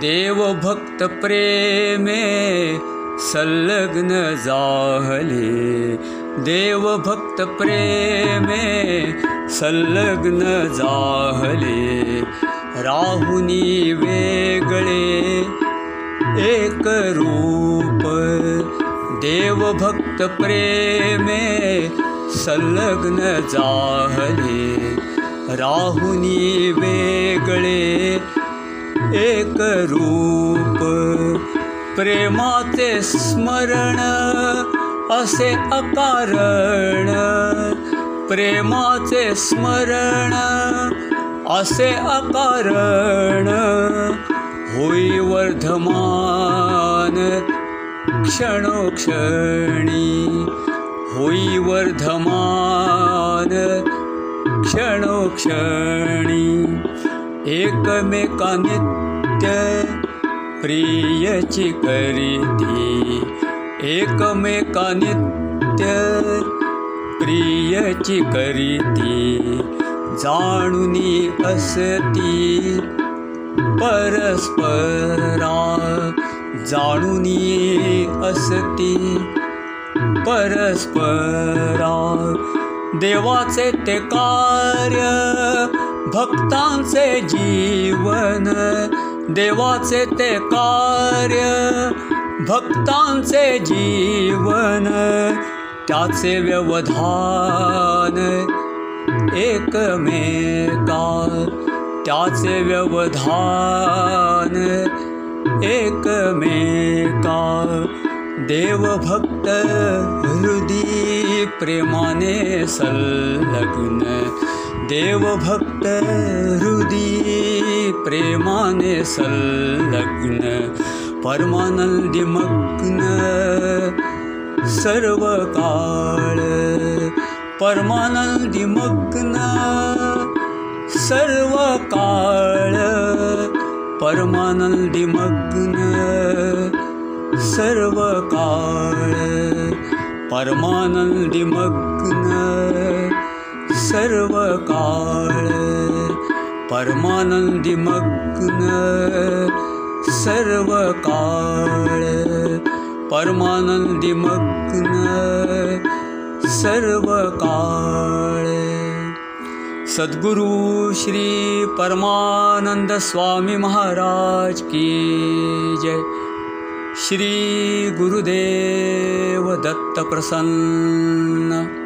देवभक्त प्रेमे संलग्न जाहले। देवभक्त प्रेमे संलग्न जाहले। राहुनी वेगळे एक रूप देवभक्त प्रेमे संलग्न जाहले। राहुनी वेगळे एक रूप प्रेमाचे स्मरण असे अकारण प्रेमाचे स्मरण असे अकारण होई वर्धमान क्षणोक्षणी होई वर्धमान क्षणोक्षणी एकमेका नित्य प्रियची असती परस्परा। जाणुनी असती परस्परा। देवाचे ते कार्य भक्तांचे जीवन देवाचे ते कार्य. भक्तांचे जीवन त्याचे व्यवधान. एकमेका त्याचे व्यवधान. एकमेका देवभक्त हृदय प्रेमाने संलग्न देवभक्त हृदय प्रेमाने संलग्न परमानन्दिमग्न सर्वकाळ परमानन्दिमग्न सर्वकाळ परमानन्दिमग्न सर्वकाळ परमानन्दिमग्न सर्वकाळ सर्वकाळ परमानन्दिमग्न सर्वकाळ सद्गुरु श्री परमानंद स्वामी महाराज की जय। श्री गुरुदेव दत्त प्रसन्न